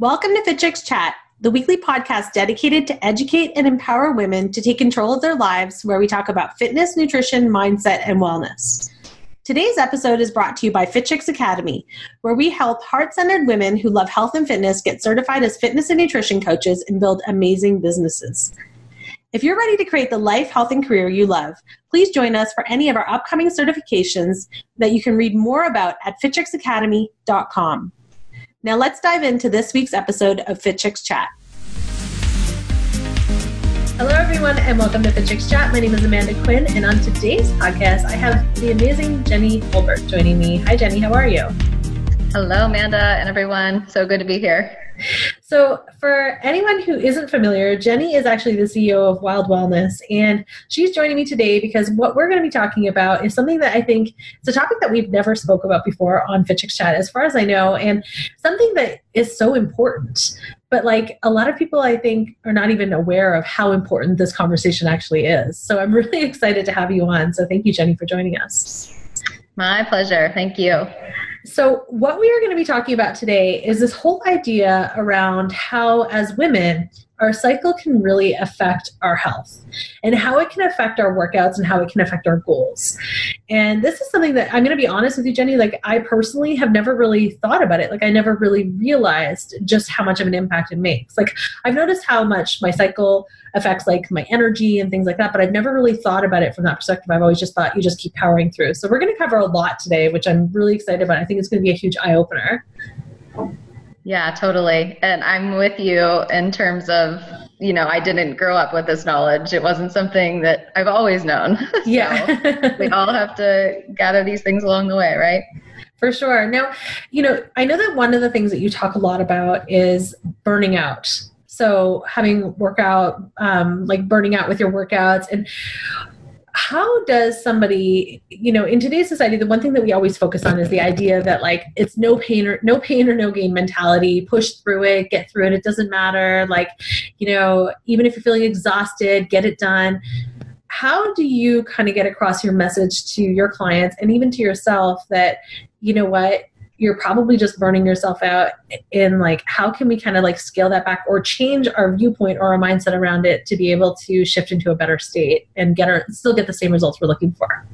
Welcome to Fit Chicks Chat, the weekly podcast dedicated to educate and empower women to take control of their lives, where we talk about fitness, nutrition, mindset, and wellness. Today's episode is brought to you by Fit Chicks Academy, where we help heart centered women who love health and fitness get certified as fitness and nutrition coaches and build amazing businesses. If you're ready to create the life, health, and career you love, please join us for any of our upcoming certifications that you can read more about at fitchicksacademy.com. Now let's dive into this week's episode of Fit Chicks Chat. Hello, everyone, and welcome to Fit Chicks Chat. My name is Amanda Quinn, and on today's podcast, I have the amazing Jenni Hulburt joining me. Hi, Jenni. How are you? Hello, Amanda, and everyone. So good to be here. So, for anyone who isn't familiar, Jenni is actually the CEO of Wild Wellness, and she's joining me today because what we're going to be talking about is something that I think it's a topic that we've never spoke about before on Fit Chicks Chat, as far as I know, and something that is so important. But like a lot of people, I think, are not even aware of how important this conversation actually is. So I'm really excited to have you on. So thank you, Jenni, for joining us. My pleasure. Thank you. So, what we are going to be talking about today is this whole idea around how, as women, our cycle can really affect our health and how it can affect our workouts and how it can affect our goals. And this is something that I'm going to be honest with you, Jenni. Like, I personally have never really thought about it. Like, I never really realized just how much of an impact it makes. Like, I've noticed how much my cycle affects like my energy and things like that, but I've never really thought about it from that perspective. I've always just thought you just keep powering through. So, we're going to cover a lot today, which I'm really excited about. I think it's going to be a huge eye opener. Yeah, totally. And I'm with you in terms of, you know, I didn't grow up with this knowledge. It wasn't something that I've always known. Yeah. we all have to gather these things along the way, right? For sure. Now, you know, I know that one of the things that you talk a lot about is burning out. So having workout, um, like burning out with your workouts. And how does somebody you know in today's society the one thing that we always focus on is the idea that like it's no pain or no pain or no gain mentality. Push through it get through it. It doesn't matter. Like you know even if you're feeling exhausted get it done. How do you kind of get across your message to your clients and even to yourself that you know what you're probably just burning yourself out in like how can we kind of like scale that back or change our viewpoint or our mindset around it to be able to shift into a better state and get our still get the same results we're looking for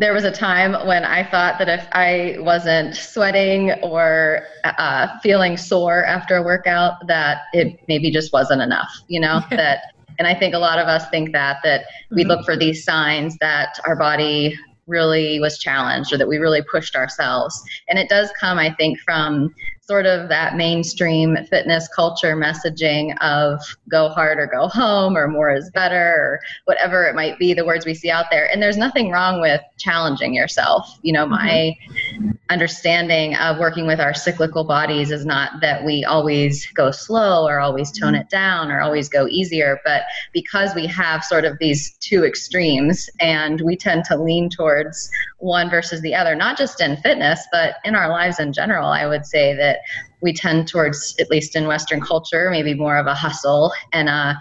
there was a time when I thought that if I wasn't sweating or uh, feeling sore after a workout, that it maybe just wasn't enough, you know, that, and I think a lot of us think that, that we mm-hmm. look for these signs that our body really was challenged or that we really pushed ourselves. And it does come, I think, from sort of that mainstream fitness culture messaging of go hard or go home or more is better or whatever it might be, the words we see out there. And there's nothing wrong with challenging yourself. You know, my mm-hmm. understanding of working with our cyclical bodies is not that we always go slow or always tone mm-hmm. it down or always go easier, but because we have sort of these two extremes and we tend to lean towards one versus the other, not just in fitness, but in our lives in general, I would say that we tend towards, at least in Western culture, maybe more of a hustle and a,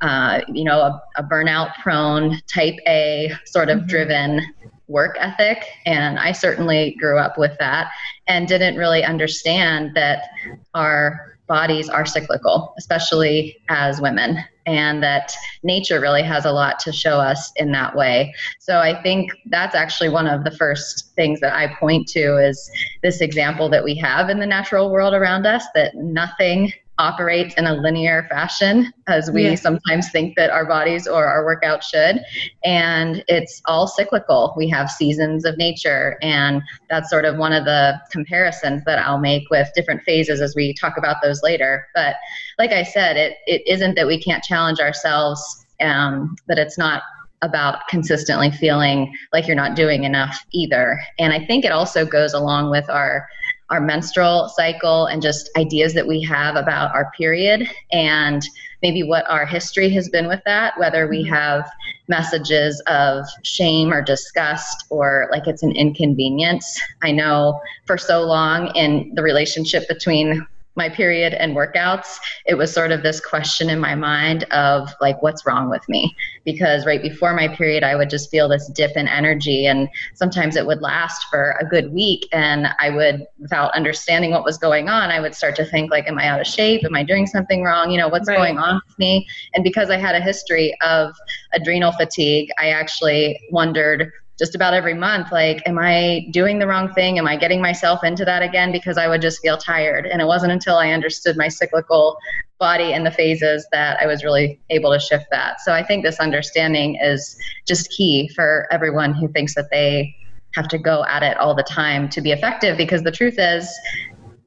uh, you know, a, a burnout prone, type A sort of mm-hmm. driven work ethic. And I certainly grew up with that and didn't really understand that our bodies are cyclical, especially as women and that nature really has a lot to show us in that way. So I think that's actually one of the first things that I point to is this example that we have in the natural world around us that nothing operates in a linear fashion as we yeah. sometimes think that our bodies or our workout should. And it's all cyclical. We have seasons of nature. And that's sort of one of the comparisons that I'll make with different phases as we talk about those later. But like I said, it, it isn't that we can't challenge ourselves, um, that it's not about consistently feeling like you're not doing enough either. And I think it also goes along with our our menstrual cycle and just ideas that we have about our period and maybe what our history has been with that, whether we mm-hmm. have messages of shame or disgust or like it's an inconvenience. I know for so long in the relationship between my period and workouts, it was sort of this question in my mind of like, what's wrong with me? Because right before my period, I would just feel this dip in energy, and sometimes it would last for a good week. And I would, without understanding what was going on, I would start to think like, am I out of shape? Am I doing something wrong? You know, what's right. going on with me? And because I had a history of adrenal fatigue, I actually wondered just about every month like am i doing the wrong thing am i getting myself into that again because i would just feel tired and it wasn't until i understood my cyclical body and the phases that i was really able to shift that so i think this understanding is just key for everyone who thinks that they have to go at it all the time to be effective because the truth is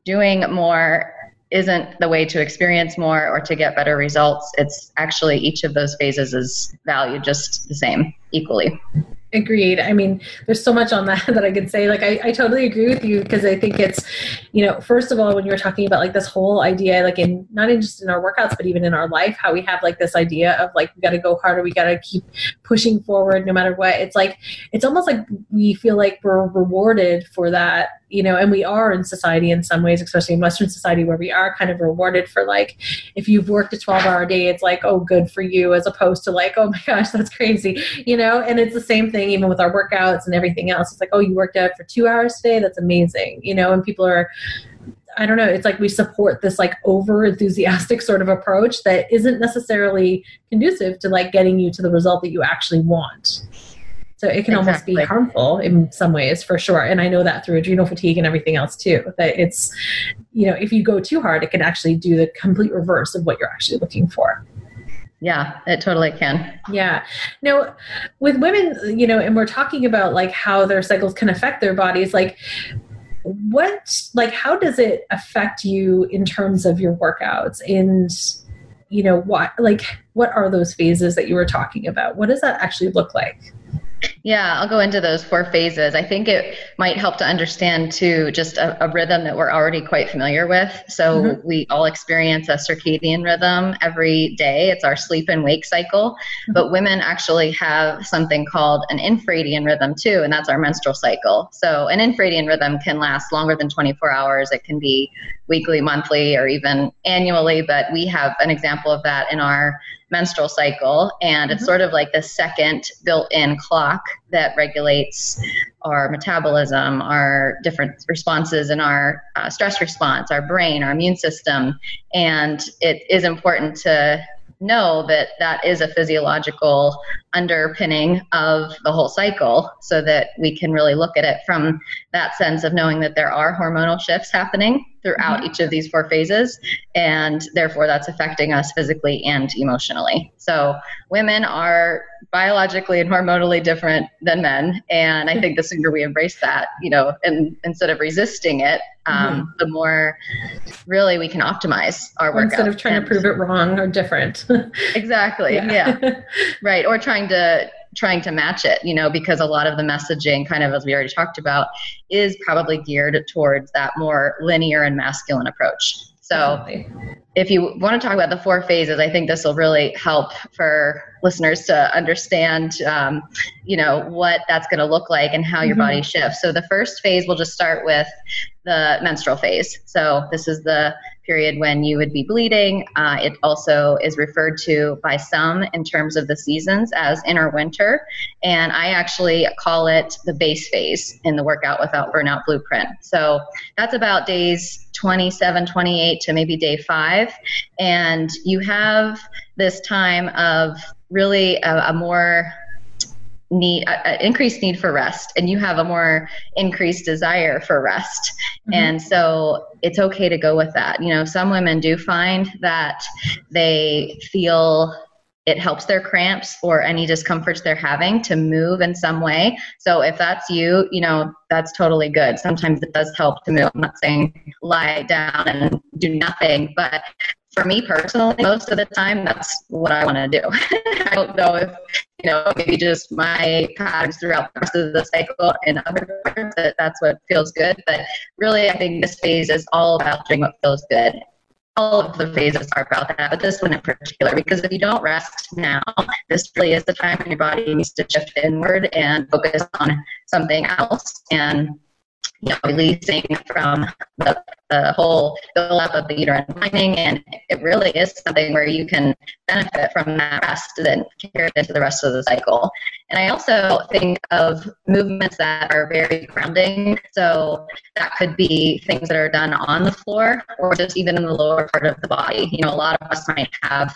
doing more isn't the way to experience more or to get better results. It's actually each of those phases is valued just the same equally. Agreed. I mean, there's so much on that that I could say. Like, I, I totally agree with you because I think it's, you know, first of all, when you're talking about like this whole idea, like in not just in our workouts, but even in our life, how we have like this idea of like, we got to go harder, we got to keep pushing forward no matter what. It's like, it's almost like we feel like we're rewarded for that you know, and we are in society in some ways, especially in Western society, where we are kind of rewarded for like, if you've worked a 12 hour day, it's like, oh, good for you, as opposed to like, oh my gosh, that's crazy, you know, and it's the same thing even with our workouts and everything else. It's like, oh, you worked out for two hours today, that's amazing, you know, and people are, I don't know, it's like we support this like over enthusiastic sort of approach that isn't necessarily conducive to like getting you to the result that you actually want. So it can exactly. almost be harmful in some ways for sure. And I know that through adrenal fatigue and everything else too, that it's, you know, if you go too hard, it can actually do the complete reverse of what you're actually looking for. Yeah, it totally can. Yeah. Now, with women, you know, and we're talking about like how their cycles can affect their bodies, like, what, like, how does it affect you in terms of your workouts? And, you know, what, like, what are those phases that you were talking about? What does that actually look like? Yeah, I'll go into those four phases. I think it might help to understand too just a, a rhythm that we're already quite familiar with. So mm-hmm. we all experience a circadian rhythm every day. It's our sleep and wake cycle. Mm-hmm. But women actually have something called an infradian rhythm too, and that's our menstrual cycle. So an infradian rhythm can last longer than 24 hours. It can be weekly, monthly, or even annually, but we have an example of that in our menstrual cycle, and it's mm-hmm. sort of like the second built in clock that regulates our metabolism, our different responses in our uh, stress response, our brain, our immune system. And it is important to know that that is a physiological underpinning of the whole cycle so that we can really look at it from that sense of knowing that there are hormonal shifts happening throughout mm-hmm. each of these four phases and therefore that's affecting us physically and emotionally so women are biologically and hormonally different than men and i think the sooner we embrace that you know and instead of resisting it um, mm-hmm. the more really we can optimize our work instead of trying and, to prove it wrong or different exactly yeah. yeah right or trying to trying to match it you know because a lot of the messaging kind of as we already talked about is probably geared towards that more linear and masculine approach so if you want to talk about the four phases, I think this will really help for listeners to understand, um, you know, what that's going to look like and how your mm-hmm. body shifts. So the first phase, we'll just start with the menstrual phase. So this is the period when you would be bleeding. Uh, it also is referred to by some in terms of the seasons as inner winter. And I actually call it the base phase in the Workout Without Burnout Blueprint. So that's about days 27, 28 to maybe day five. And you have this time of really a, a more need uh, increased need for rest and you have a more increased desire for rest mm-hmm. and so it's okay to go with that you know some women do find that they feel it helps their cramps or any discomforts they're having to move in some way. So if that's you, you know, that's totally good. Sometimes it does help to move. I'm not saying lie down and do nothing, but for me personally, most of the time, that's what I want to do. I don't know if, you know, maybe just my patterns throughout the rest of the cycle and other parts that that's what feels good. But really, I think this phase is all about doing what feels good. All of the phases are about that, but this one in particular, because if you don't rest now, this really is the time when your body needs to shift inward and focus on something else. And you know, releasing from the, the whole buildup of the uterine lining. And it really is something where you can benefit from that rest and then carry it into the rest of the cycle. And I also think of movements that are very grounding. So that could be things that are done on the floor or just even in the lower part of the body. You know, a lot of us might have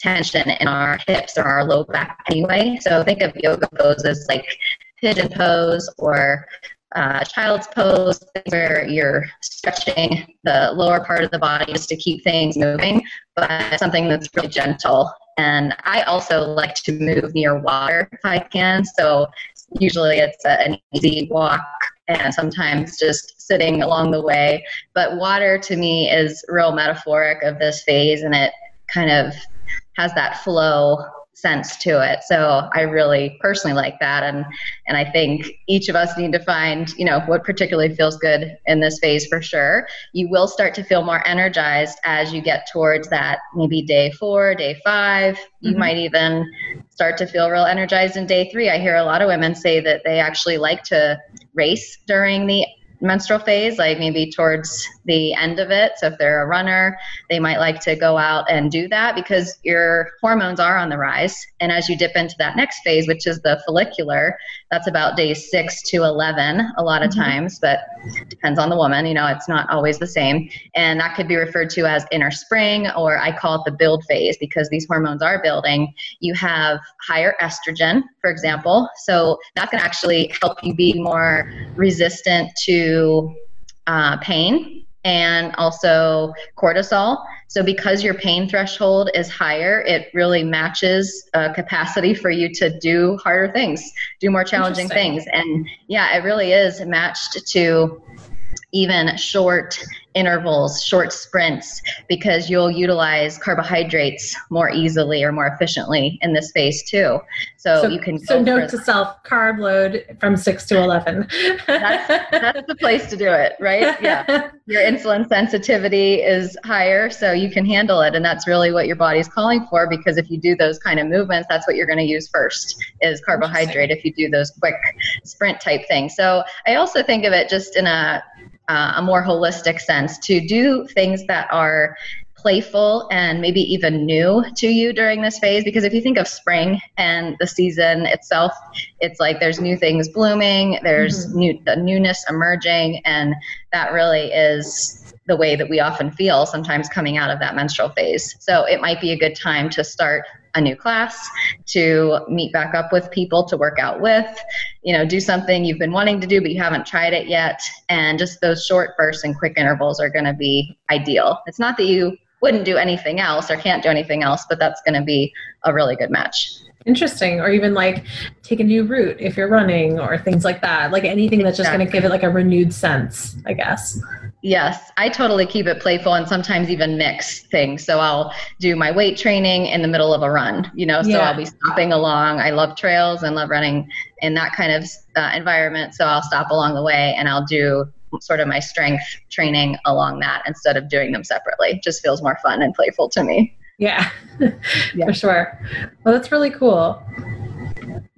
tension in our hips or our low back anyway. So think of yoga poses like pigeon pose or uh, child's pose where you're stretching the lower part of the body just to keep things moving, but something that's really gentle. And I also like to move near water if I can. So usually it's a, an easy walk and sometimes just sitting along the way. But water to me is real metaphoric of this phase and it kind of has that flow sense to it. So I really personally like that and and I think each of us need to find, you know, what particularly feels good in this phase for sure. You will start to feel more energized as you get towards that maybe day 4, day 5. You mm-hmm. might even start to feel real energized in day 3. I hear a lot of women say that they actually like to race during the menstrual phase, like maybe towards the end of it. So if they're a runner, they might like to go out and do that because your hormones are on the rise. And as you dip into that next phase, which is the follicular, that's about days six to 11 a lot of mm-hmm. times, but depends on the woman. You know, it's not always the same. And that could be referred to as inner spring, or I call it the build phase because these hormones are building. You have higher estrogen, for example. So that can actually help you be more resistant to uh, pain and also cortisol. So, because your pain threshold is higher, it really matches a capacity for you to do harder things, do more challenging things. And yeah, it really is matched to even short intervals, short sprints, because you'll utilize carbohydrates more easily or more efficiently in this phase too. So, so you can. So note to self: carb load from six to eleven. that's, that's the place to do it, right? Yeah. Your insulin sensitivity is higher, so you can handle it, and that's really what your body's calling for. Because if you do those kind of movements, that's what you're going to use first is carbohydrate. If you do those quick sprint type things, so I also think of it just in a uh, a more holistic sense to do things that are playful and maybe even new to you during this phase because if you think of spring and the season itself it's like there's new things blooming there's mm-hmm. new the newness emerging and that really is the way that we often feel sometimes coming out of that menstrual phase so it might be a good time to start a new class, to meet back up with people to work out with, you know, do something you've been wanting to do but you haven't tried it yet. And just those short bursts and quick intervals are going to be ideal. It's not that you wouldn't do anything else or can't do anything else, but that's going to be a really good match. Interesting. Or even like take a new route if you're running or things like that. Like anything that's just going to give it like a renewed sense, I guess. Yes, I totally keep it playful and sometimes even mix things. So I'll do my weight training in the middle of a run, you know, so yeah. I'll be stopping along. I love trails and love running in that kind of uh, environment. So I'll stop along the way and I'll do sort of my strength training along that instead of doing them separately. It just feels more fun and playful to me. Yeah, yeah. for sure. Well, that's really cool.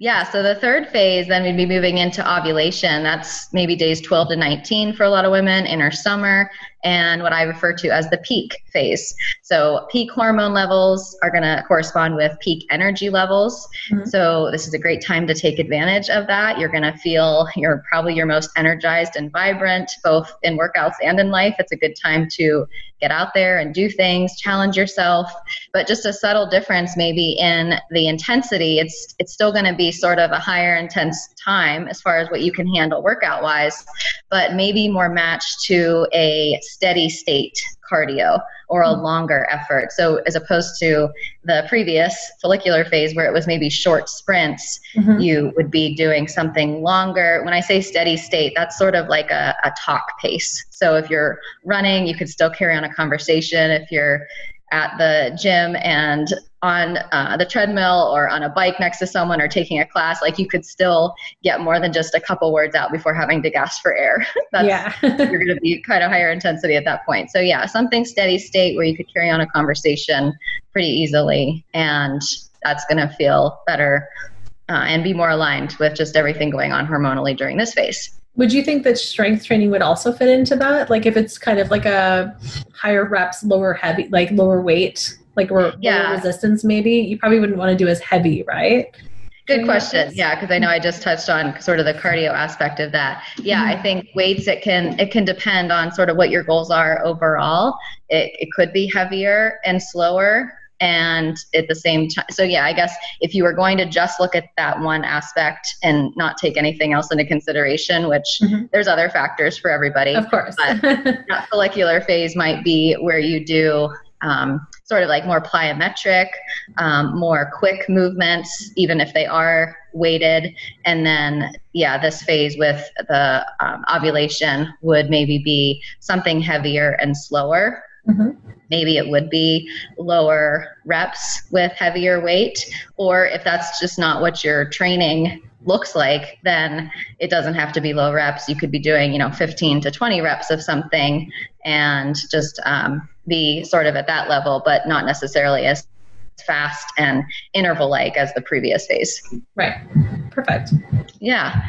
Yeah, so the third phase, then we'd be moving into ovulation. That's maybe days 12 to 19 for a lot of women, inner summer and what I refer to as the peak phase. So, peak hormone levels are going to correspond with peak energy levels. Mm-hmm. So, this is a great time to take advantage of that. You're going to feel you're probably your most energized and vibrant, both in workouts and in life. It's a good time to get out there and do things, challenge yourself. But just a subtle difference maybe in the intensity, it's it's still going to be sort of a higher intense time as far as what you can handle workout wise, but maybe more matched to a steady state cardio or a mm-hmm. longer effort. So as opposed to the previous follicular phase where it was maybe short sprints, mm-hmm. you would be doing something longer. When I say steady state, that's sort of like a, a talk pace. So if you're running, you could still carry on a conversation. If you're at the gym and on uh, the treadmill or on a bike next to someone or taking a class, like you could still get more than just a couple words out before having to gasp for air. That's, yeah. you're going to be kind of higher intensity at that point. So, yeah, something steady state where you could carry on a conversation pretty easily, and that's going to feel better uh, and be more aligned with just everything going on hormonally during this phase. would you think that strength training would also fit into that? Like if it's kind of like a higher reps, lower heavy, like lower weight, like re- Yeah. resistance, maybe you probably wouldn't want to do as heavy, right? Good question. Yeah, because I know I just touched on sort of the cardio aspect of that. Yeah, I think weights it can it can depend on sort of what your goals are overall. It it could be heavier and slower and at the same time so yeah i guess if you were going to just look at that one aspect and not take anything else into consideration which Mhm. there's other factors for everybody Of course. that follicular phase might be where you do um, sort of like more plyometric, um, more quick movements, even if they are weighted. And then, yeah, this phase with the um, ovulation would maybe be something heavier and slower. Mhm. Maybe it would be lower reps with heavier weight, or if that's just not what your training looks like, then it doesn't have to be low reps. You could be doing, you know, 15 to 20 reps of something and just um, be sort of at that level, but not necessarily as fast and interval like as the previous phase. right. Perfect. Yeah.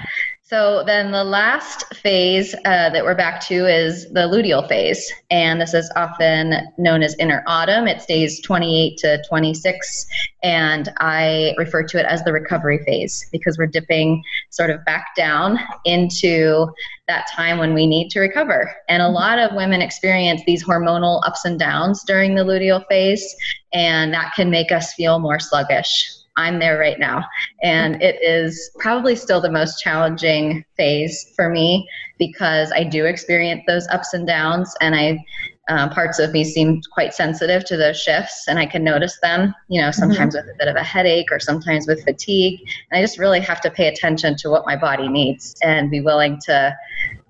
So then the last phase uh, that we're back to is the luteal phase. And this is often known as inner autumn. It stays 28 to 26. And I refer to it as the recovery phase because we're dipping sort of back down into that time when we need to recover. And a lot of women experience these hormonal ups and downs during the luteal phase, and that can make us feel more sluggish. I'm there right now. And it is probably still the most challenging phase for me because I do experience those ups and downs, and I um, parts of me seem quite sensitive to those shifts, and I can notice them. You know, sometimes with a bit of a headache or sometimes with fatigue. And I just really have to pay attention to what my body needs and be willing to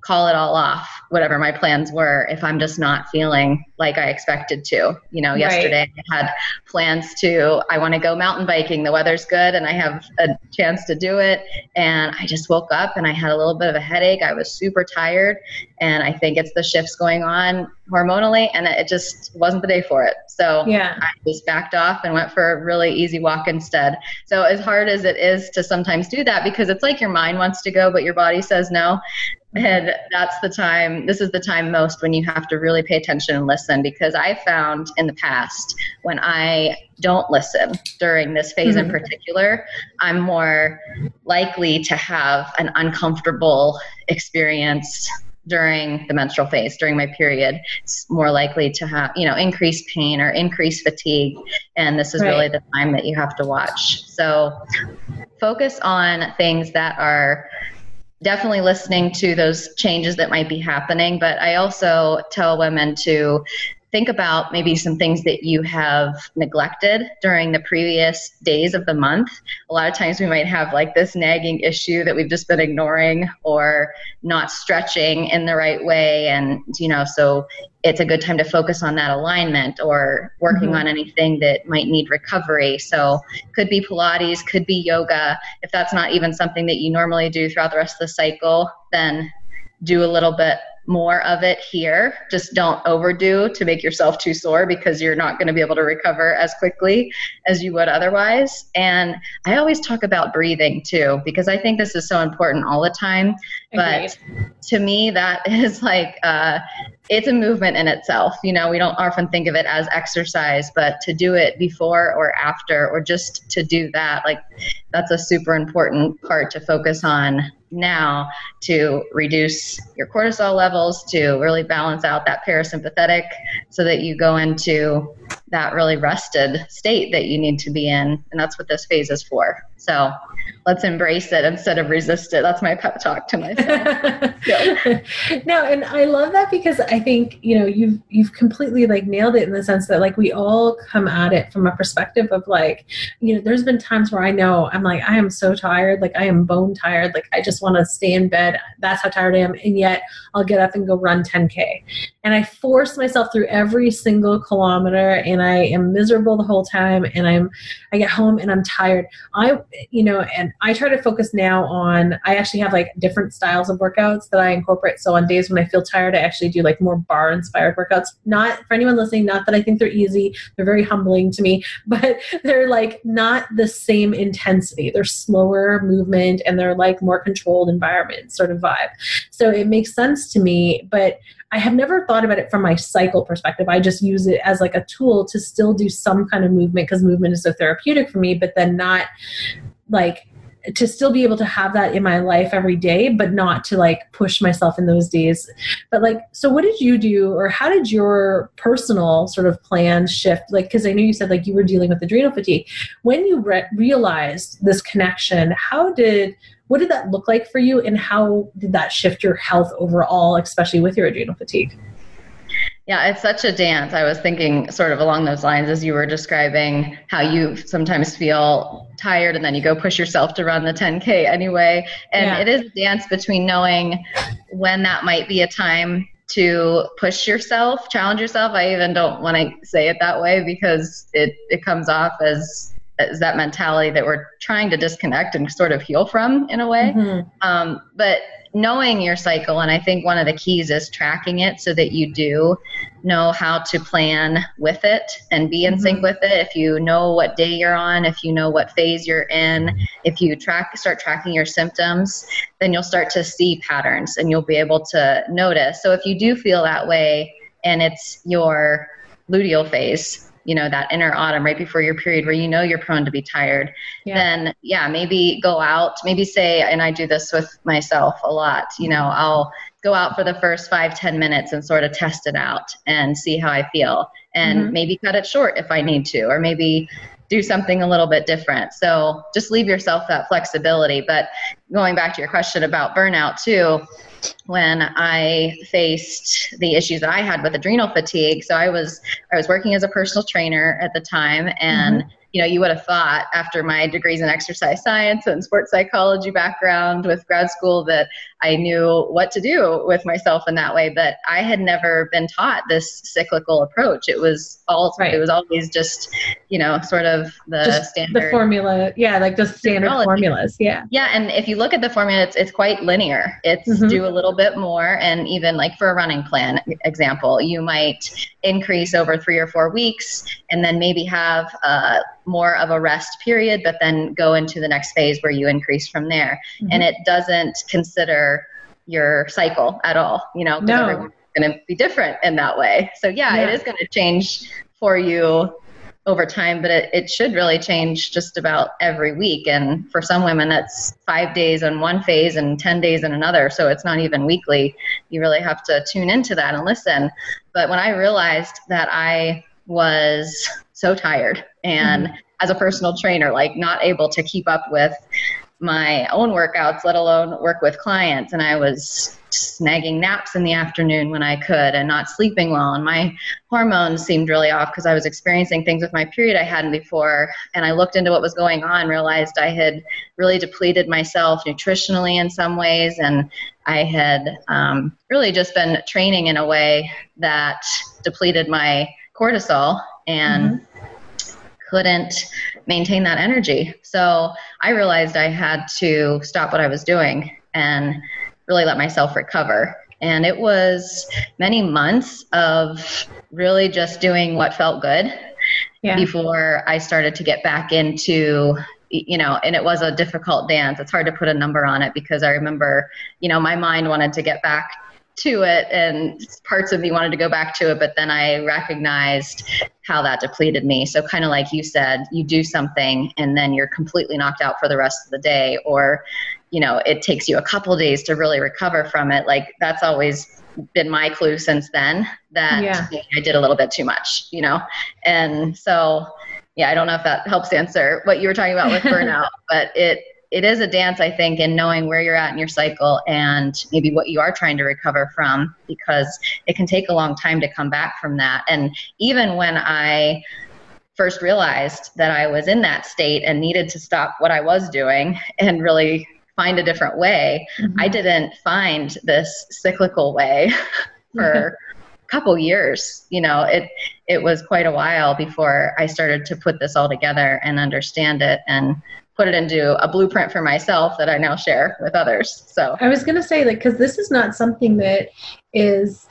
call it all off, whatever my plans were, if I'm just not feeling like I expected to. You know, Right. yesterday I had plans to, I want to go mountain biking. The weather's good and I have a chance to do it. And I just woke up and I had a little bit of a headache. I was super tired. And I think it's the shifts going on hormonally, and it just wasn't the day for it. So Yeah. I just backed off and went for a really easy walk instead. So as hard as it is to sometimes do that, because it's like your mind wants to go, but your body says no. And that's the time, this is the time most when you have to really pay attention and listen. Because I found in the past when I don't listen during this phase in Mhm. particular, I'm more likely to have an uncomfortable experience during the menstrual phase, during my period. It's more likely to have, you know, increased pain or increased fatigue. And this is Right. really the time that you have to watch. So focus on things that are definitely listening to those changes that might be happening. But I also tell women to think about maybe some things that you have neglected during the previous days of the month. A lot of times we might have like this nagging issue that we've just been ignoring or not stretching in the right way. And, you know, so it's a good time to focus on that alignment or working Mhm. on anything that might need recovery. So could be Pilates, could be yoga. If that's not even something that you normally do throughout the rest of the cycle, then do a little bit more of it here. Just don't overdo to make yourself too sore because you're not going to be able to recover as quickly as you would otherwise. And I always talk about breathing too because I think this is so important all the time. But to me, that is like, uh, it's a movement in itself. You know, we don't often think of it as exercise, but to do it before or after, or just to do that, like, that's a super important part to focus on now to reduce your cortisol levels, to really balance out that parasympathetic so that you go into that really rested state that you need to be in. And that's what this phase is for. So let's embrace it instead of resist it. That's my pep talk to myself. no, and I love that because I think you know you've you've completely like nailed it in the sense that like we all come at it from a perspective of like you know there's been times where I know I'm like I am so tired like I am bone tired like I just want to stay in bed that's how tired I am and yet I'll get up and go run 10k and I force myself through every single kilometer and I am miserable the whole time and I'm I get home and I'm tired I you know, and I try to focus now on, I actually have like different styles of workouts that I incorporate. So on days when I feel tired, I actually do like more barre inspired workouts. Not for anyone listening, not that I think they're easy, they're very humbling to me, but they're like not the same intensity. They're slower movement and they're like more controlled environment sort of vibe. So it makes sense to me, but I have never thought about it from my cycle perspective. I just use it as like a tool to still do some kind of movement because movement is so therapeutic for me, but then not like to still be able to have that in my life every day, but not to like push myself in those days. But like, so what did you do, or how did your personal sort of plan shift? Like, because I know you said like you were dealing with adrenal fatigue. When you re- realized this connection, how did what did that look like for you, and how did that shift your health overall, especially with your adrenal fatigue? Yeah, it's such a dance. I was thinking sort of along those lines as you were describing how you sometimes feel tired and then you go push yourself to run the 10K anyway. And yeah. it is a dance between knowing when that might be a time to push yourself, challenge yourself. I even don't want to say it that way because it, it comes off as as that mentality that we're trying to disconnect and sort of heal from in a way. Mm-hmm. Um, but knowing your cycle, and I think one of the keys is tracking it so that you do know how to plan with it and be in mm-hmm. sync with it. If you know what day you're on, if you know what phase you're in, if you track start tracking your symptoms, then you'll start to see patterns and you'll be able to notice. So if you do feel that way and it's your luteal phase, you know that inner autumn right before your period where you know you're prone to be tired yeah. then yeah maybe go out maybe say and i do this with myself a lot you know i'll go out for the first five ten minutes and sort of test it out and see how i feel and mm-hmm. maybe cut it short if i need to or maybe do something a little bit different so just leave yourself that flexibility but going back to your question about burnout too when I faced the issues that I had with adrenal fatigue. So I was I was working as a personal trainer at the time and mm-hmm you know, you would have thought after my degrees in exercise science and sports psychology background with grad school that I knew what to do with myself in that way. But I had never been taught this cyclical approach. It was all, right. it was always just, you know, sort of the just standard. The formula. Yeah. Like the standard formulas. Yeah. Yeah. And if you look at the formula, it's, it's quite linear. It's mm-hmm. do a little bit more. And even like for a running plan example, you might increase over three or four weeks and then maybe have, uh, more of a rest period, but then go into the next phase where you increase from there. Mm-hmm. And it doesn't consider your cycle at all, you know, no. everyone's going to be different in that way. So, yeah, yeah. it is going to change for you over time, but it, it should really change just about every week. And for some women, that's five days in one phase and 10 days in another. So it's not even weekly. You really have to tune into that and listen. But when I realized that I was so tired and mm-hmm. as a personal trainer like not able to keep up with my own workouts let alone work with clients. And i was snagging naps in the afternoon when i could and not sleeping well. And my hormones seemed really off because i was experiencing things with my period i hadn't before. And i looked into what was going on realized i had really depleted myself nutritionally in some ways. And i had um, really just been training in a way that depleted my cortisol and mm-hmm. couldn't maintain that energy. So I realized I had to stop what I was doing and really let myself recover. And it was many months of really just doing what felt good yeah. before I started to get back into you know, and it was a difficult dance. It's hard to put a number on it because I remember, you know, my mind wanted to get back to it and parts of me wanted to go back to it but then i recognized how that depleted me. So kind of like you said you do something and then you're completely knocked out for the rest of the day or you know it takes you a couple days to really recover from it. Like that's always been my clue since then that yeah. i did a little bit too much you know? And so yeah i don't know if that helps answer what you were talking about with burnout but it it is a dance, I think, in knowing where you're at in your cycle and maybe what you are trying to recover from because it can take a long time to come back from that. And even when I first realized that I was in that state and needed to stop what I was doing and really find a different way, mm-hmm. I didn't find this cyclical way for a couple years. You know, it it was quite a while before I started to put this all together and understand it and put it into a blueprint for myself that I now share with others. So I was going to say like cuz this is not something that is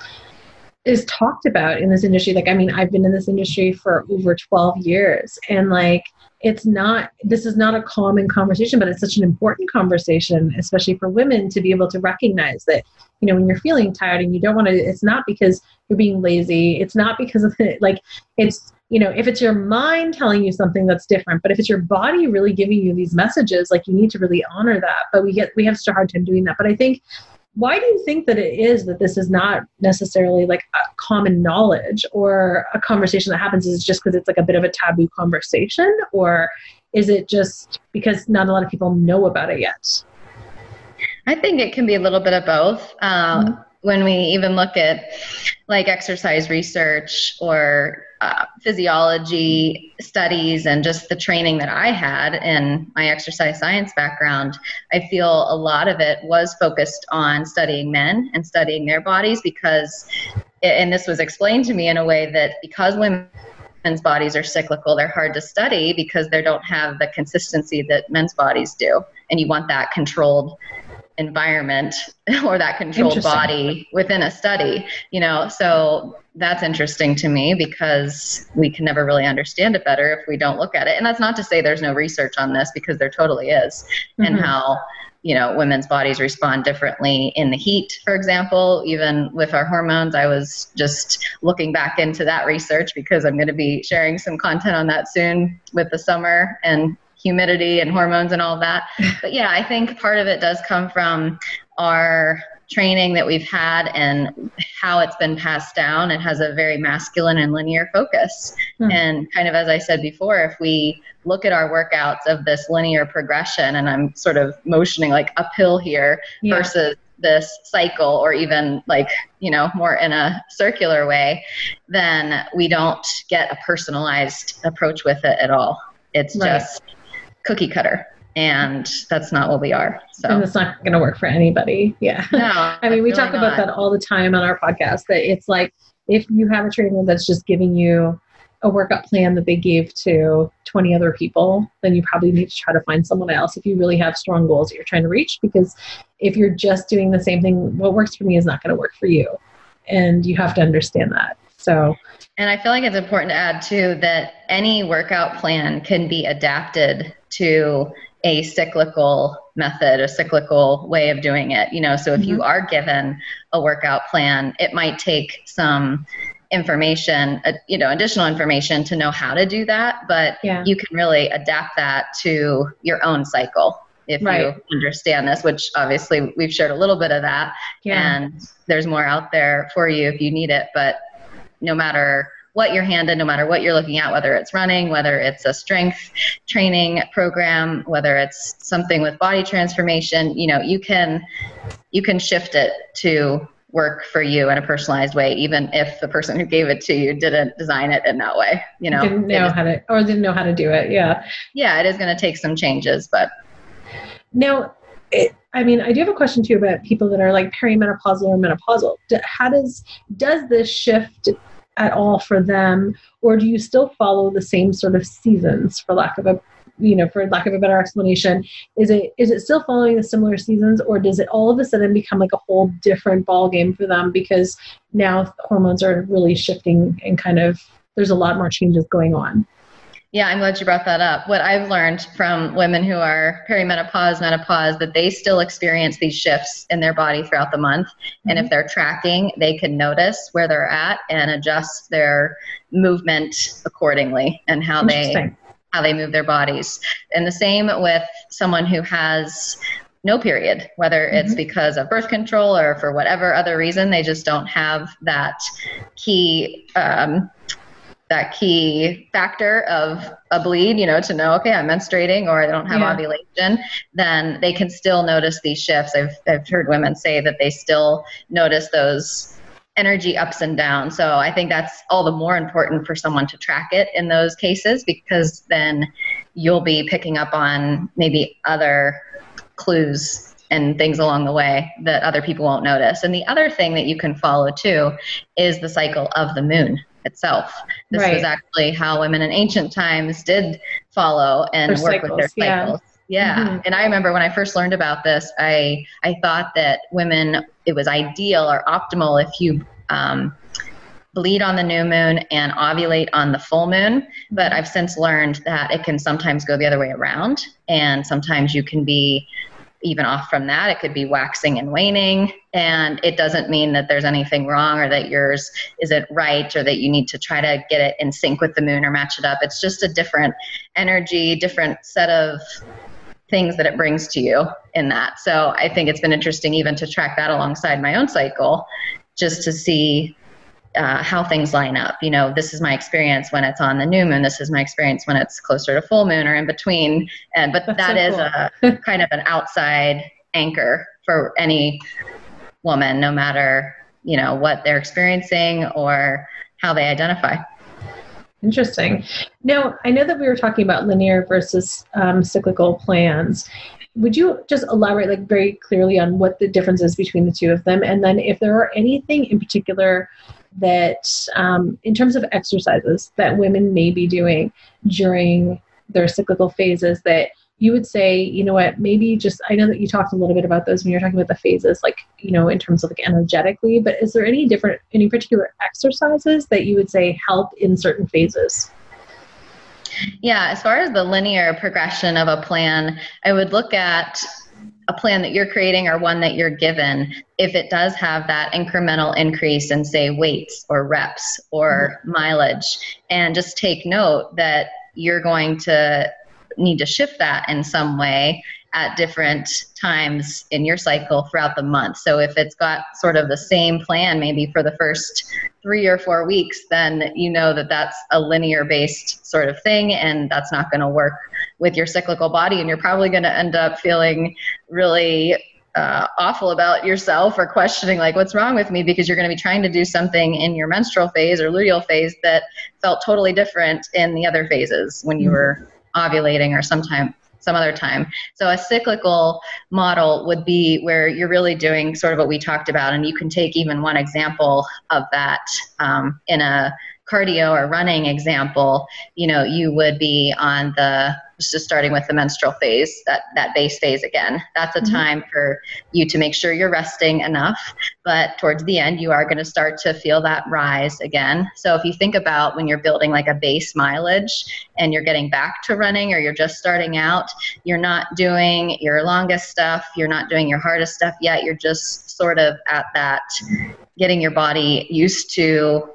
is talked about in this industry like I mean I've been in this industry for over 12 years and like it's not this is not a common conversation but it's such an important conversation especially for women to be able to recognize that you know when you're feeling tired and you don't want to it's not because you're being lazy it's not because of it like it's you know if it's your mind telling you something that's different but if it's your body really giving you these messages like you need to really honor that. But we get we have such a hard time doing that. But i think why do you think that it is that this is not necessarily like a common knowledge or a conversation that happens? Is just because it's like a bit of a taboo conversation? Or is it just because not a lot of people know about it yet? I think it can be a little bit of both. Uh, mm-hmm. When we even look at like exercise research or uh, physiology studies and just the training that I had in my exercise science background, I feel a lot of it was focused on studying men and studying their bodies because, and this was explained to me in a way that because women men's bodies are cyclical they're hard to study because they don't have the consistency that men's bodies do and you want that controlled environment or that controlled body within a study you know? So that's interesting to me because we can never really understand it better if we don't look at it. And that's not to say there's no research on this because there totally is mm-hmm. and how you know women's bodies respond differently in the heat for example. Even with our hormones i was just looking back into that research because i'm going to be sharing some content on that soon with the summer and humidity and hormones and all that. But yeah, I think part of it does come from our training that we've had and how it's been passed down. It has a very masculine and linear focus. Mm. And kind of as I said before, if we look at our workouts of this linear progression, and I'm sort of motioning like uphill here yeah. versus this cycle or even like you know more in a circular way then we don't get a personalized approach with it at all it's right. just cookie cutter and that's not what we are. So and it's not going to work for anybody. Yeah. No, I mean, we really talk about that all the time on our podcast. That it's like if you have a trainer that's just giving you a workout plan that they gave to 20 other people, then you probably need to try to find someone else if you really have strong goals that you're trying to reach. Because if you're just doing the same thing, what works for me is not going to work for you, and you have to understand that. So and I feel like it's important to add too that any workout plan can be adapted to a cyclical method, a cyclical way of doing it. You know, so if mm-hmm. you are given a workout plan, it might take some information, uh, you know, additional information to know how to do that, but yeah. you can really adapt that to your own cycle if right. you understand this, which obviously we've shared a little bit of that. Yeah. And there's more out there for you if you need it. But no matter what you're handed, no matter what you're looking at, whether it's running, whether it's a strength training program, whether it's something with body transformation, you know, you can you can shift it to work for you in a personalized way, even if the person who gave it to you didn't design it in that way. You know, didn't know how to or didn't know how to do it. Yeah. Yeah, it is going to take some changes, but now. It, I mean, I do have a question too about people that are like perimenopausal or menopausal. How does does this shift at all for them? Or do you still follow the same sort of seasons for lack of a you know for lack of a better explanation? Is it is it still following the similar seasons or does it all of a sudden become like a whole different ball game for them because now hormones are really shifting and kind of there's a lot more changes going on yeah, I'm glad you brought that up. What I've learned from women who are perimenopause, menopause, that they still experience these shifts in their body throughout the month. Mm-hmm. And if mm-hmm. they're tracking, they can notice where they're at and adjust their movement accordingly and how they how they move their bodies. And the same with someone who has no period, whether it's mm-hmm. because of birth control or for whatever other reason, they just don't have that key um, that key factor of a bleed, you know, to know, okay, I'm menstruating or I don't have yeah. ovulation, then they can still notice these shifts. I've, I've heard women say that they still notice those energy ups and downs. So I think that's all the more important for someone to track it in those cases because then you'll be picking up on maybe other clues and things along the way that other people won't notice. And the other thing that you can follow too is the cycle of the moon itself. This right. was actually how women in ancient times did follow and work cycles, with their cycles. Yeah. Mm-hmm. And I remember when I first learned about this, I I thought that women it was ideal or optimal if you um, bleed on the new moon and ovulate on the full moon. But I've since learned that it can sometimes go the other way around, and sometimes you can be even off from that. It could be waxing and waning, and it doesn't mean that there's anything wrong or that yours isn't right or that you need to try to get it in sync with the moon or match it up. It's just a different energy, different set of things that it brings to you in that. So I think it's been interesting even to track that alongside my own cycle just to see uh, how things line up. You know, this is my experience when it's on the new moon. This is my experience when it's closer to full moon or in between. And but That's that so is cool. a kind of an outside anchor for any woman, no matter you know what they're experiencing or how they identify. Interesting. Now, I know that we were talking about linear versus um, cyclical plans. Would you just elaborate, like, very clearly on what the difference is between the two of them, and then if there are anything in particular that, um, in terms of exercises that women may be doing during their cyclical phases, that you would say, you know what, maybe just, I know that you talked a little bit about those when you're talking about the phases, like, you know, in terms of like energetically, but is there any different, any particular exercises that you would say help in certain phases? Yeah, as far as the linear progression of a plan, I would look at a plan that you're creating or one that you're given, if it does have that incremental increase in, say, weights or reps or mm-hmm. mileage, and just take note that you're going to need to shift that in some way at different times in your cycle throughout the month. So if it's got sort of the same plan maybe for the first three or four weeks, then you know that that's a linear based sort of thing and that's not going to work with your cyclical body. And you're probably going to end up feeling really uh, awful about yourself or questioning like what's wrong with me because you're going to be trying to do something in your menstrual phase or luteal phase that felt totally different in the other phases when you mm-hmm. were ovulating or sometime some other time. So a cyclical model would be where you're really doing sort of what we talked about, and you can take even one example of that um, in a cardio or running example. You know, you would be on the just starting with the menstrual phase, that, that base phase again. That's a mm-hmm. time for you to make sure you're resting enough. But towards the end, you are going to start to feel that rise again. So if you think about when you're building like a base mileage and you're getting back to running or you're just starting out, you're not doing your longest stuff, you're not doing your hardest stuff yet. You're just sort of at that getting your body used to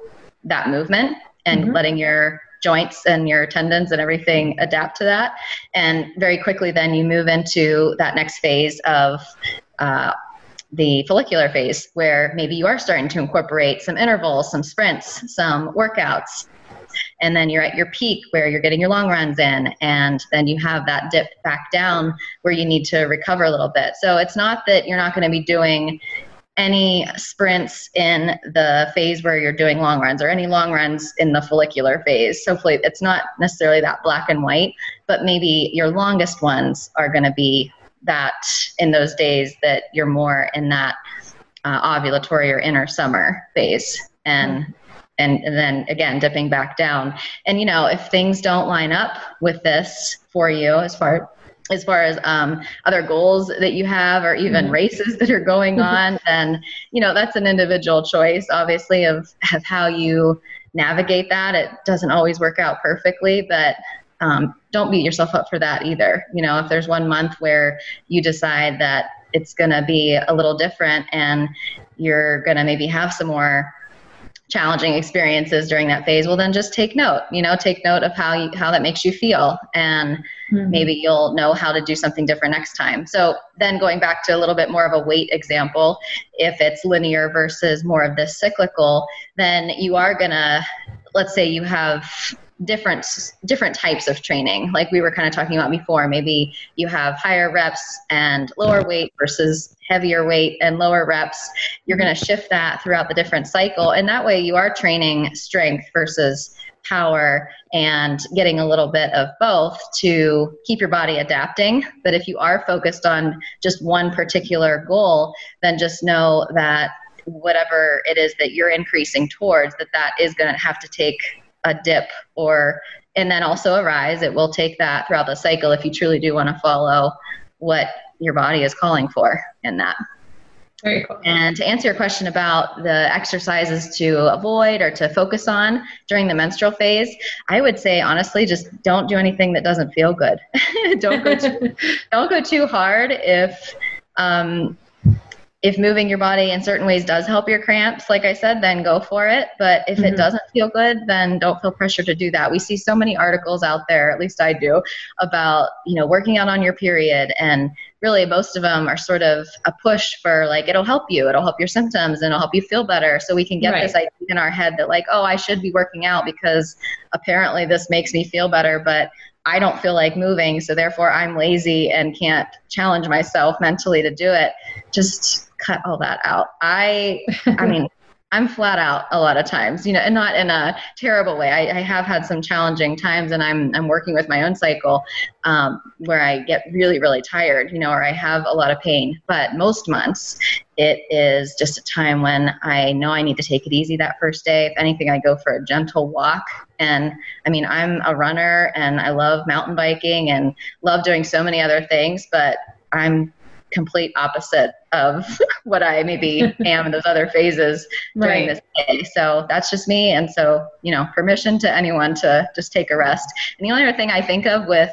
that movement and mm-hmm. letting your joints and your tendons and everything adapt to that. And very quickly, then you move into that next phase of uh, the follicular phase, where maybe you are starting to incorporate some intervals, some sprints, some workouts. And then you're at your peak where you're getting your long runs in, and then you have that dip back down where you need to recover a little bit. So it's not that you're not going to be doing any sprints in the phase where you're doing long runs or any long runs in the follicular phase. So it's not necessarily that black and white, but maybe your longest ones are going to be that in those days that you're more in that uh, ovulatory or inner summer phase. And and, and then again dipping back down and you know if things don't line up with this for you as far as far as um, other goals that you have or even mm-hmm. races that are going on then you know that's an individual choice obviously of, of how you navigate that it doesn't always work out perfectly but um, don't beat yourself up for that either you know if there's one month where you decide that it's going to be a little different and you're going to maybe have some more challenging experiences during that phase well then just take note you know take note of how you how that makes you feel and mm-hmm. maybe you'll know how to do something different next time so then going back to a little bit more of a weight example if it's linear versus more of this cyclical then you are going to let's say you have different different types of training. Like we were kind of talking about before maybe you have higher reps and lower weight versus heavier weight and lower reps. You're going to shift that throughout the different cycle and that way you are training strength versus power and getting a little bit of both to keep your body adapting. But if you are focused on just one particular goal then just know that whatever it is that you're increasing towards that that is going to have to take a dip or and then also arise. It will take that throughout the cycle if you truly do want to follow what your body is calling for in that. Very cool. And to answer your question about the exercises to avoid or to focus on during the menstrual phase, I would say honestly, just don't do anything that doesn't feel good. don't go too, don't go too hard if um, if moving your body in certain ways does help your cramps, like I said, then go for it. But if mm-hmm. it doesn't feel good, then don't feel pressure to do that. We see so many articles out there, at least I do, about, you know, working out on your period. And really, most of them are sort of a push for like, it'll help you, it'll help your symptoms, and it'll help you feel better. So we can get right. this idea in our head that, like, oh, I should be working out because apparently this makes me feel better. But I don't feel like moving, so therefore I'm lazy and can't challenge myself mentally to do it. Just cut all that out. I, I mean, I'm flat out a lot of times, you know, and not in a terrible way. I, I have had some challenging times, and I'm I'm working with my own cycle um, where I get really really tired, you know, or I have a lot of pain. But most months, it is just a time when I know I need to take it easy that first day. If anything, I go for a gentle walk. And I mean, I'm a runner, and I love mountain biking and love doing so many other things, but I'm complete opposite of what I maybe am in those other phases during right. this day. So that's just me. And so, you know, permission to anyone to just take a rest. And the only other thing I think of with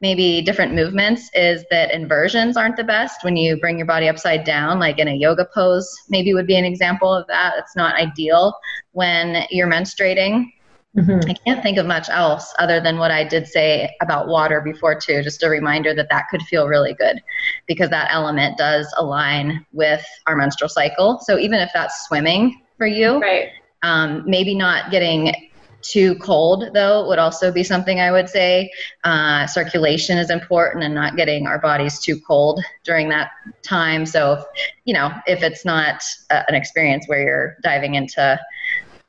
maybe different movements is that inversions aren't the best when you bring your body upside down, like in a yoga pose, maybe would be an example of that. It's not ideal when you're menstruating Mm-hmm. I can't think of much else other than what I did say about water before, too. Just a reminder that that could feel really good because that element does align with our menstrual cycle. So even if that's swimming for you, right. um, maybe not getting too cold though would also be something I would say. Uh, circulation is important and not getting our bodies too cold during that time. So, if, you know, if it's not uh, an experience where you're diving into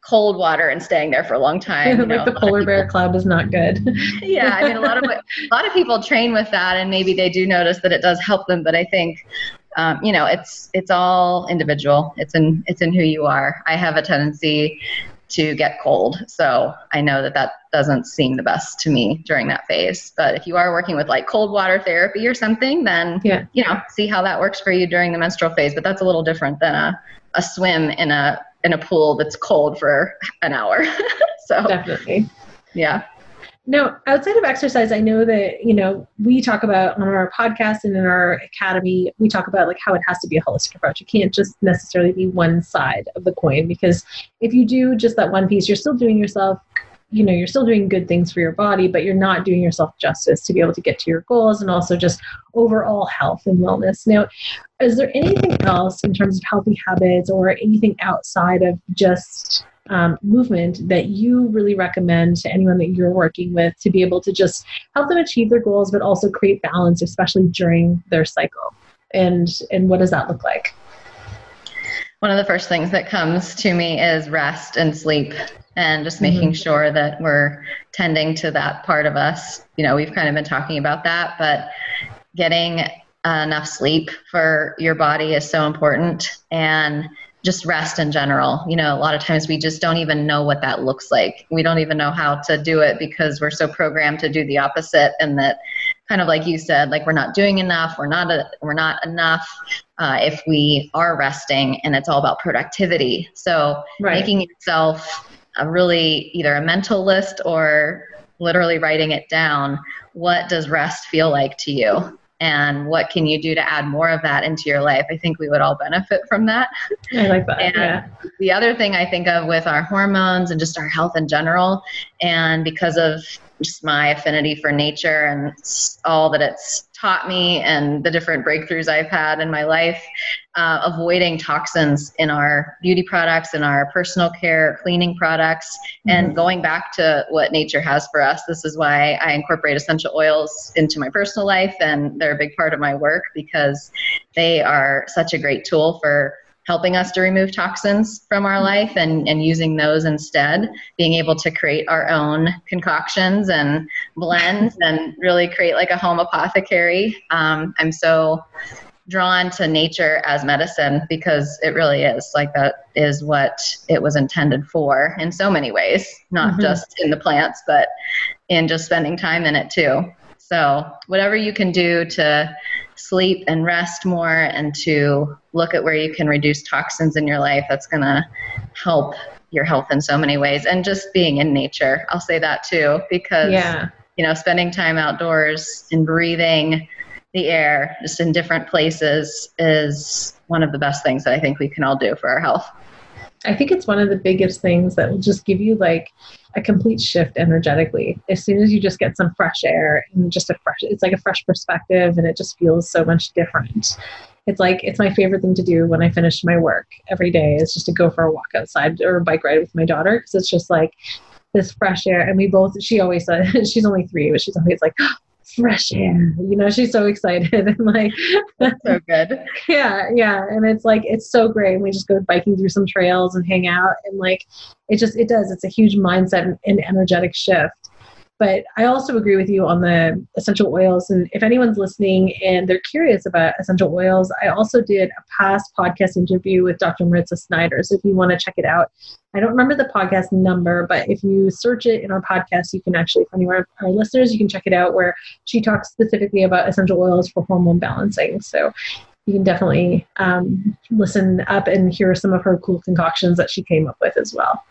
cold water and staying there for a long time. like know, the polar bear club is not good. yeah, I mean a lot of a lot of people train with that, and maybe they do notice that it does help them. But I think. Um, you know, it's it's all individual. It's in it's in who you are. I have a tendency to get cold. So I know that that doesn't seem the best to me during that phase. But if you are working with like cold water therapy or something, then yeah. you know, see how that works for you during the menstrual phase. But that's a little different than a, a swim in a in a pool that's cold for an hour. so definitely. Yeah. Now, outside of exercise, I know that, you know, we talk about on our podcast and in our academy, we talk about like how it has to be a holistic approach. It can't just necessarily be one side of the coin because if you do just that one piece, you're still doing yourself you know you're still doing good things for your body but you're not doing yourself justice to be able to get to your goals and also just overall health and wellness. Now is there anything else in terms of healthy habits or anything outside of just um, movement that you really recommend to anyone that you're working with to be able to just help them achieve their goals but also create balance especially during their cycle? And and what does that look like? One of the first things that comes to me is rest and sleep and just making mm-hmm. sure that we're tending to that part of us. You know, we've kind of been talking about that, but getting enough sleep for your body is so important and just rest in general. You know, a lot of times we just don't even know what that looks like. We don't even know how to do it because we're so programmed to do the opposite and that kind of like you said, like we're not doing enough, we're not a, we're not enough uh, if we are resting and it's all about productivity. So right. making yourself a really either a mental list or literally writing it down. What does rest feel like to you? And what can you do to add more of that into your life? I think we would all benefit from that. I like that. and yeah. the other thing I think of with our hormones and just our health in general, and because of just my affinity for nature and all that it's taught me and the different breakthroughs I've had in my life, uh, avoiding toxins in our beauty products and our personal care cleaning products, mm-hmm. and going back to what nature has for us. This is why I incorporate essential oils into my personal life, and they're a big part of my work because they are such a great tool for helping us to remove toxins from our life and, and using those instead, being able to create our own concoctions and blends and really create like a home apothecary. Um, I'm so drawn to nature as medicine because it really is like that is what it was intended for in so many ways, not mm-hmm. just in the plants, but in just spending time in it too. So, whatever you can do to sleep and rest more and to look at where you can reduce toxins in your life, that's going to help your health in so many ways. And just being in nature, I'll say that too, because, yeah. you know, spending time outdoors and breathing the air just in different places is one of the best things that I think we can all do for our health. I think it's one of the biggest things that will just give you like a complete shift energetically. As soon as you just get some fresh air and just a fresh, it's like a fresh perspective and it just feels so much different. It's like, it's my favorite thing to do when I finish my work every day is just to go for a walk outside or a bike ride with my daughter. Cause it's just like this fresh air. And we both, she always said, she's only three, but she's always like, fresh air. You know, she's so excited and like so good. Yeah, yeah. And it's like it's so great. We just go biking through some trails and hang out and like it just it does. It's a huge mindset and energetic shift. But I also agree with you on the essential oils. And if anyone's listening and they're curious about essential oils, I also did a past podcast interview with Dr. Mariza Snyder. So if you want to check it out, I don't remember the podcast number, but if you search it in our podcast, you can actually, for any of our, our listeners, you can check it out where she talks specifically about essential oils for hormone balancing. So you can definitely um, listen up and hear some of her cool concoctions that she came up with as well.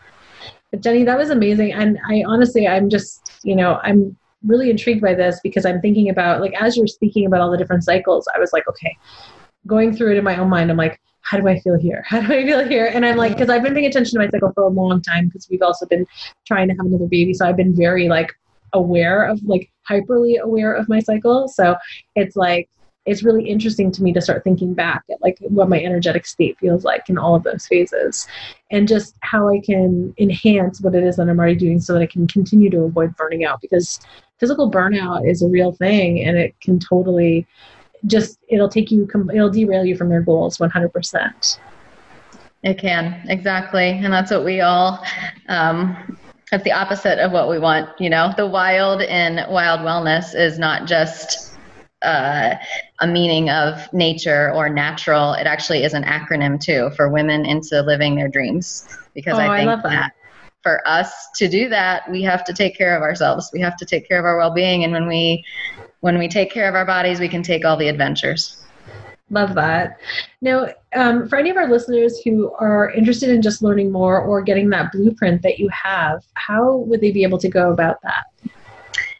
But Jenni, that was amazing. And I honestly, I'm just, you know, I'm really intrigued by this because I'm thinking about, like, as you're speaking about all the different cycles, I was like, okay, going through it in my own mind, I'm like, how do I feel here? How do I feel here? And I'm like, because I've been paying attention to my cycle for a long time because we've also been trying to have another baby. So I've been very like aware of like hyperly aware of my cycle. So it's like it's really interesting to me to start thinking back at like what my energetic state feels like in all of those phases and just how I can enhance what it is that I'm already doing so that I can continue to avoid burning out because physical burnout is a real thing and it can totally just it'll take you it'll derail you from your goals 100% it can exactly. And that's what we all um, that's the opposite of what we want you know? The wild in wild wellness is not just uh, a meaning of nature or natural. It actually is an acronym too for women into living their dreams. Because oh, I think I that. that for us to do that, we have to take care of ourselves. We have to take care of our well-being, and when we when we take care of our bodies, we can take all the adventures. Love that. Now, um, for any of our listeners who are interested in just learning more or getting that blueprint that you have, how would they be able to go about that?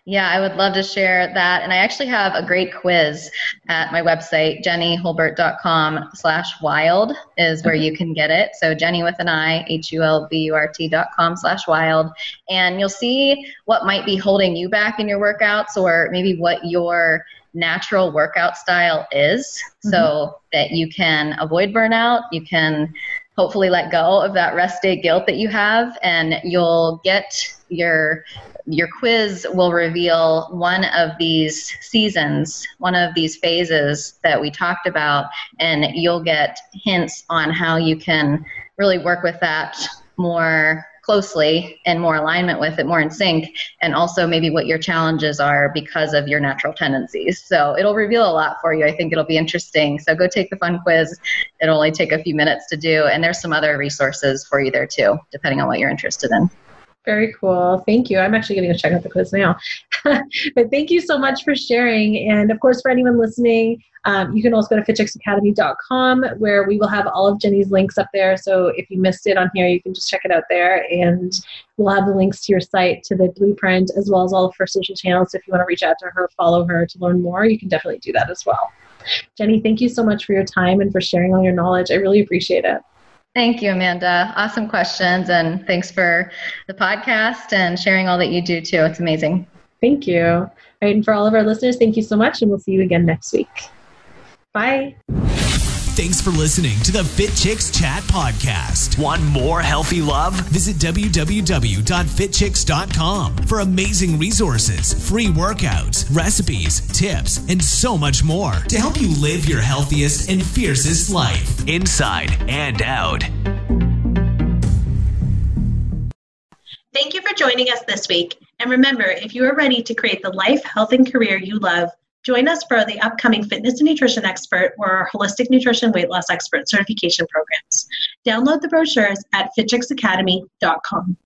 Yeah, I would love to share that. And I actually have a great quiz at my website, jennihulburt.com slash wild is where you can get it. So Jenni with an I, H-U-L-B-U-R-T dot com slash wild. And you'll see what might be holding you back in your workouts or maybe what your natural workout style is mm-hmm. so that you can avoid burnout. You can hopefully let go of that rest day guilt that you have and you'll get your your quiz will reveal one of these seasons, one of these phases that we talked about, and you'll get hints on how you can really work with that more closely and more alignment with it, more in sync, and also maybe what your challenges are because of your natural tendencies. So it'll reveal a lot for you. I think it'll be interesting. So go take the fun quiz. It'll only take a few minutes to do, and there's some other resources for you there too, depending on what you're interested in. Very cool. Thank you. I'm actually going to check out the quiz now. but thank you so much for sharing. And of course, for anyone listening, um, you can also go to fitchicksacademy.com where we will have all of Jenni's links up there. So if you missed it on here, you can just check it out there. And we'll have the links to your site, to the blueprint, as well as all of her social channels. So if you want to reach out to her, follow her to learn more, you can definitely do that as well. Jenni, thank you so much for your time and for sharing all your knowledge. I really appreciate it. Thank you, Amanda. Awesome questions. And thanks for the podcast and sharing all that you do too. It's amazing. Thank you. All right, and for all of our listeners, thank you so much, and we'll see you again next week. Bye. Thanks for listening to the Fit Chicks Chat podcast. Want more healthy love? Visit www.fitchicks.com for amazing resources, free workouts, recipes, tips, and so much more to help you live your healthiest and fiercest life, inside and out. Thank you for joining us this week. And remember, if you are ready to create the life, health, and career you love, Join us for the upcoming Fitness and Nutrition Expert or our Holistic Nutrition Weight Loss Expert certification programs. Download the brochures at fitchicksacademy.com.